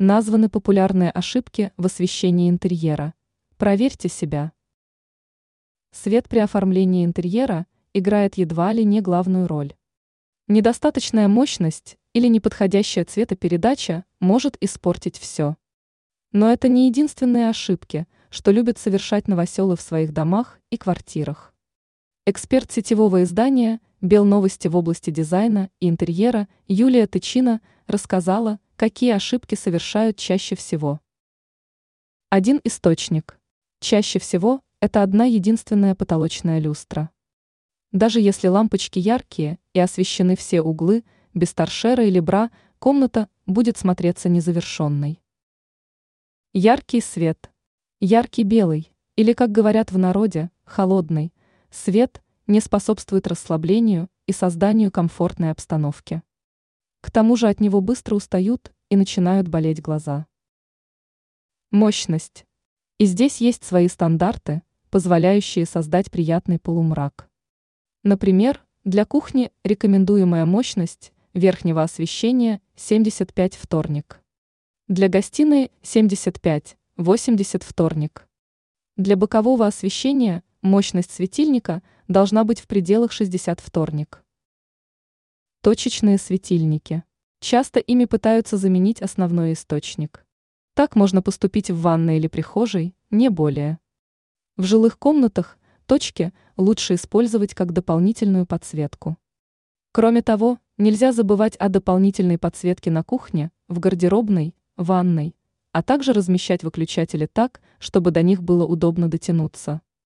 Названы популярные ошибки в освещении интерьера. Проверьте себя. Свет при оформлении интерьера играет едва ли не главную роль. Недостаточная мощность или неподходящая цветопередача может испортить все. Но это не единственные ошибки, что любят совершать новоселы в своих домах и квартирах. Эксперт сетевого издания «Белновости» в области дизайна и интерьера Юлия Тычина рассказала, какие ошибки совершают чаще всего. Один источник. Чаще всего это одна единственная потолочная люстра. Даже если лампочки яркие и освещены все углы, без торшера или бра, комната будет смотреться незавершенной. Яркий свет. Яркий белый, или, как говорят в народе, холодный, свет не способствует расслаблению и созданию комфортной обстановки. К тому же от него быстро устают и начинают болеть глаза. Мощность. И здесь есть свои стандарты, позволяющие создать приятный полумрак. Например, для кухни рекомендуемая мощность верхнего освещения 75 вторник. Для гостиной 75-80 вторник. Для бокового освещения мощность светильника должна быть в пределах 60 вторник. Точечные светильники. Часто ими пытаются заменить основной источник. Так можно поступить в ванной или прихожей, не более. В жилых комнатах точки лучше использовать как дополнительную подсветку. Кроме того, нельзя забывать о дополнительной подсветке на кухне, в гардеробной, ванной, а также размещать выключатели так, чтобы до них было удобно дотянуться.